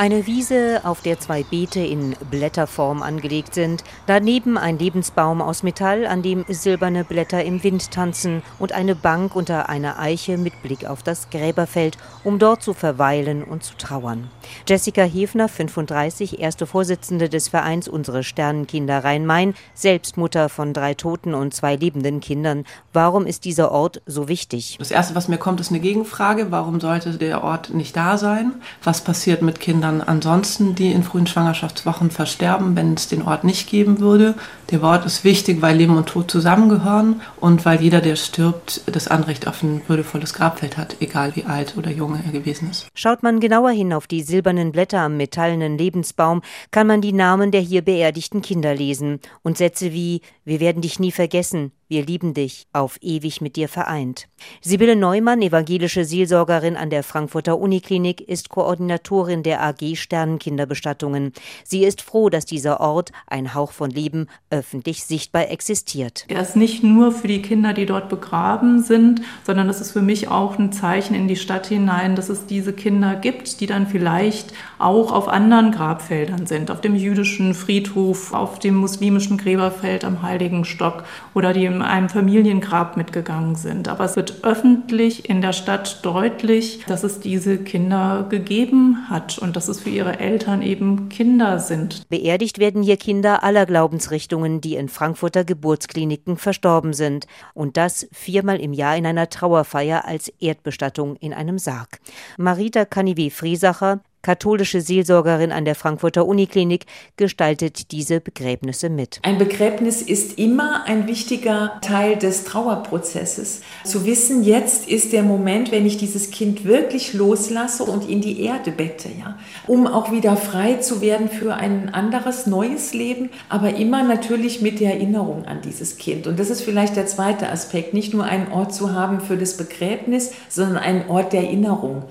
Eine Wiese, auf der zwei Beete in Blätterform angelegt sind, daneben ein Lebensbaum aus Metall, an dem silberne Blätter im Wind tanzen und eine Bank unter einer Eiche mit Blick auf das Gräberfeld, um dort zu verweilen und zu trauern. Jessica Hefner, 35, erste Vorsitzende des Vereins Unsere Sternenkinder Rhein-Main, selbst Mutter von drei toten und zwei lebenden Kindern. Warum ist dieser Ort so wichtig? Das Erste, was mir kommt, ist eine Gegenfrage. Warum sollte der Ort nicht da sein? Was passiert mit Kindern? Dann ansonsten, die in frühen Schwangerschaftswochen versterben, wenn es den Ort nicht geben würde. Der Ort ist wichtig, weil Leben und Tod zusammengehören und weil jeder, der stirbt, das Anrecht auf ein würdevolles Grabfeld hat, egal wie alt oder jung er gewesen ist. Schaut man genauer hin auf die silbernen Blätter am metallenen Lebensbaum, kann man die Namen der hier beerdigten Kinder lesen und Sätze wie Wir werden dich nie vergessen, wir lieben dich, auf ewig mit dir vereint. Sibylle Neumann, evangelische Seelsorgerin an der Frankfurter Uniklinik, ist Koordinatorin der AG Sternenkinderbestattungen. Sie ist froh, dass dieser Ort, ein Hauch von Leben, öffentlich sichtbar existiert. Er ist nicht nur für die Kinder, die dort begraben sind, sondern es ist für mich auch ein Zeichen in die Stadt hinein, dass es diese Kinder gibt, die dann vielleicht auch auf anderen Grabfeldern sind, auf dem jüdischen Friedhof, auf dem muslimischen Gräberfeld am Heiligen Stock oder die einem Familiengrab mitgegangen sind. Aber es wird öffentlich in der Stadt deutlich, dass es diese Kinder gegeben hat und dass es für ihre Eltern eben Kinder sind. Beerdigt werden hier Kinder aller Glaubensrichtungen, die in Frankfurter Geburtskliniken verstorben sind. Und das viermal im Jahr in einer Trauerfeier als Erdbestattung in einem Sarg. Marita Canivet-Friesacher katholische Seelsorgerin an der Frankfurter Uniklinik, gestaltet diese Begräbnisse mit. Ein Begräbnis ist immer ein wichtiger Teil des Trauerprozesses. Zu wissen, jetzt ist der Moment, wenn ich dieses Kind wirklich loslasse und in die Erde bette, ja, um auch wieder frei zu werden für ein anderes, neues Leben, aber immer natürlich mit der Erinnerung an dieses Kind. Und das ist vielleicht der zweite Aspekt, nicht nur einen Ort zu haben für das Begräbnis, sondern einen Ort der Erinnerung.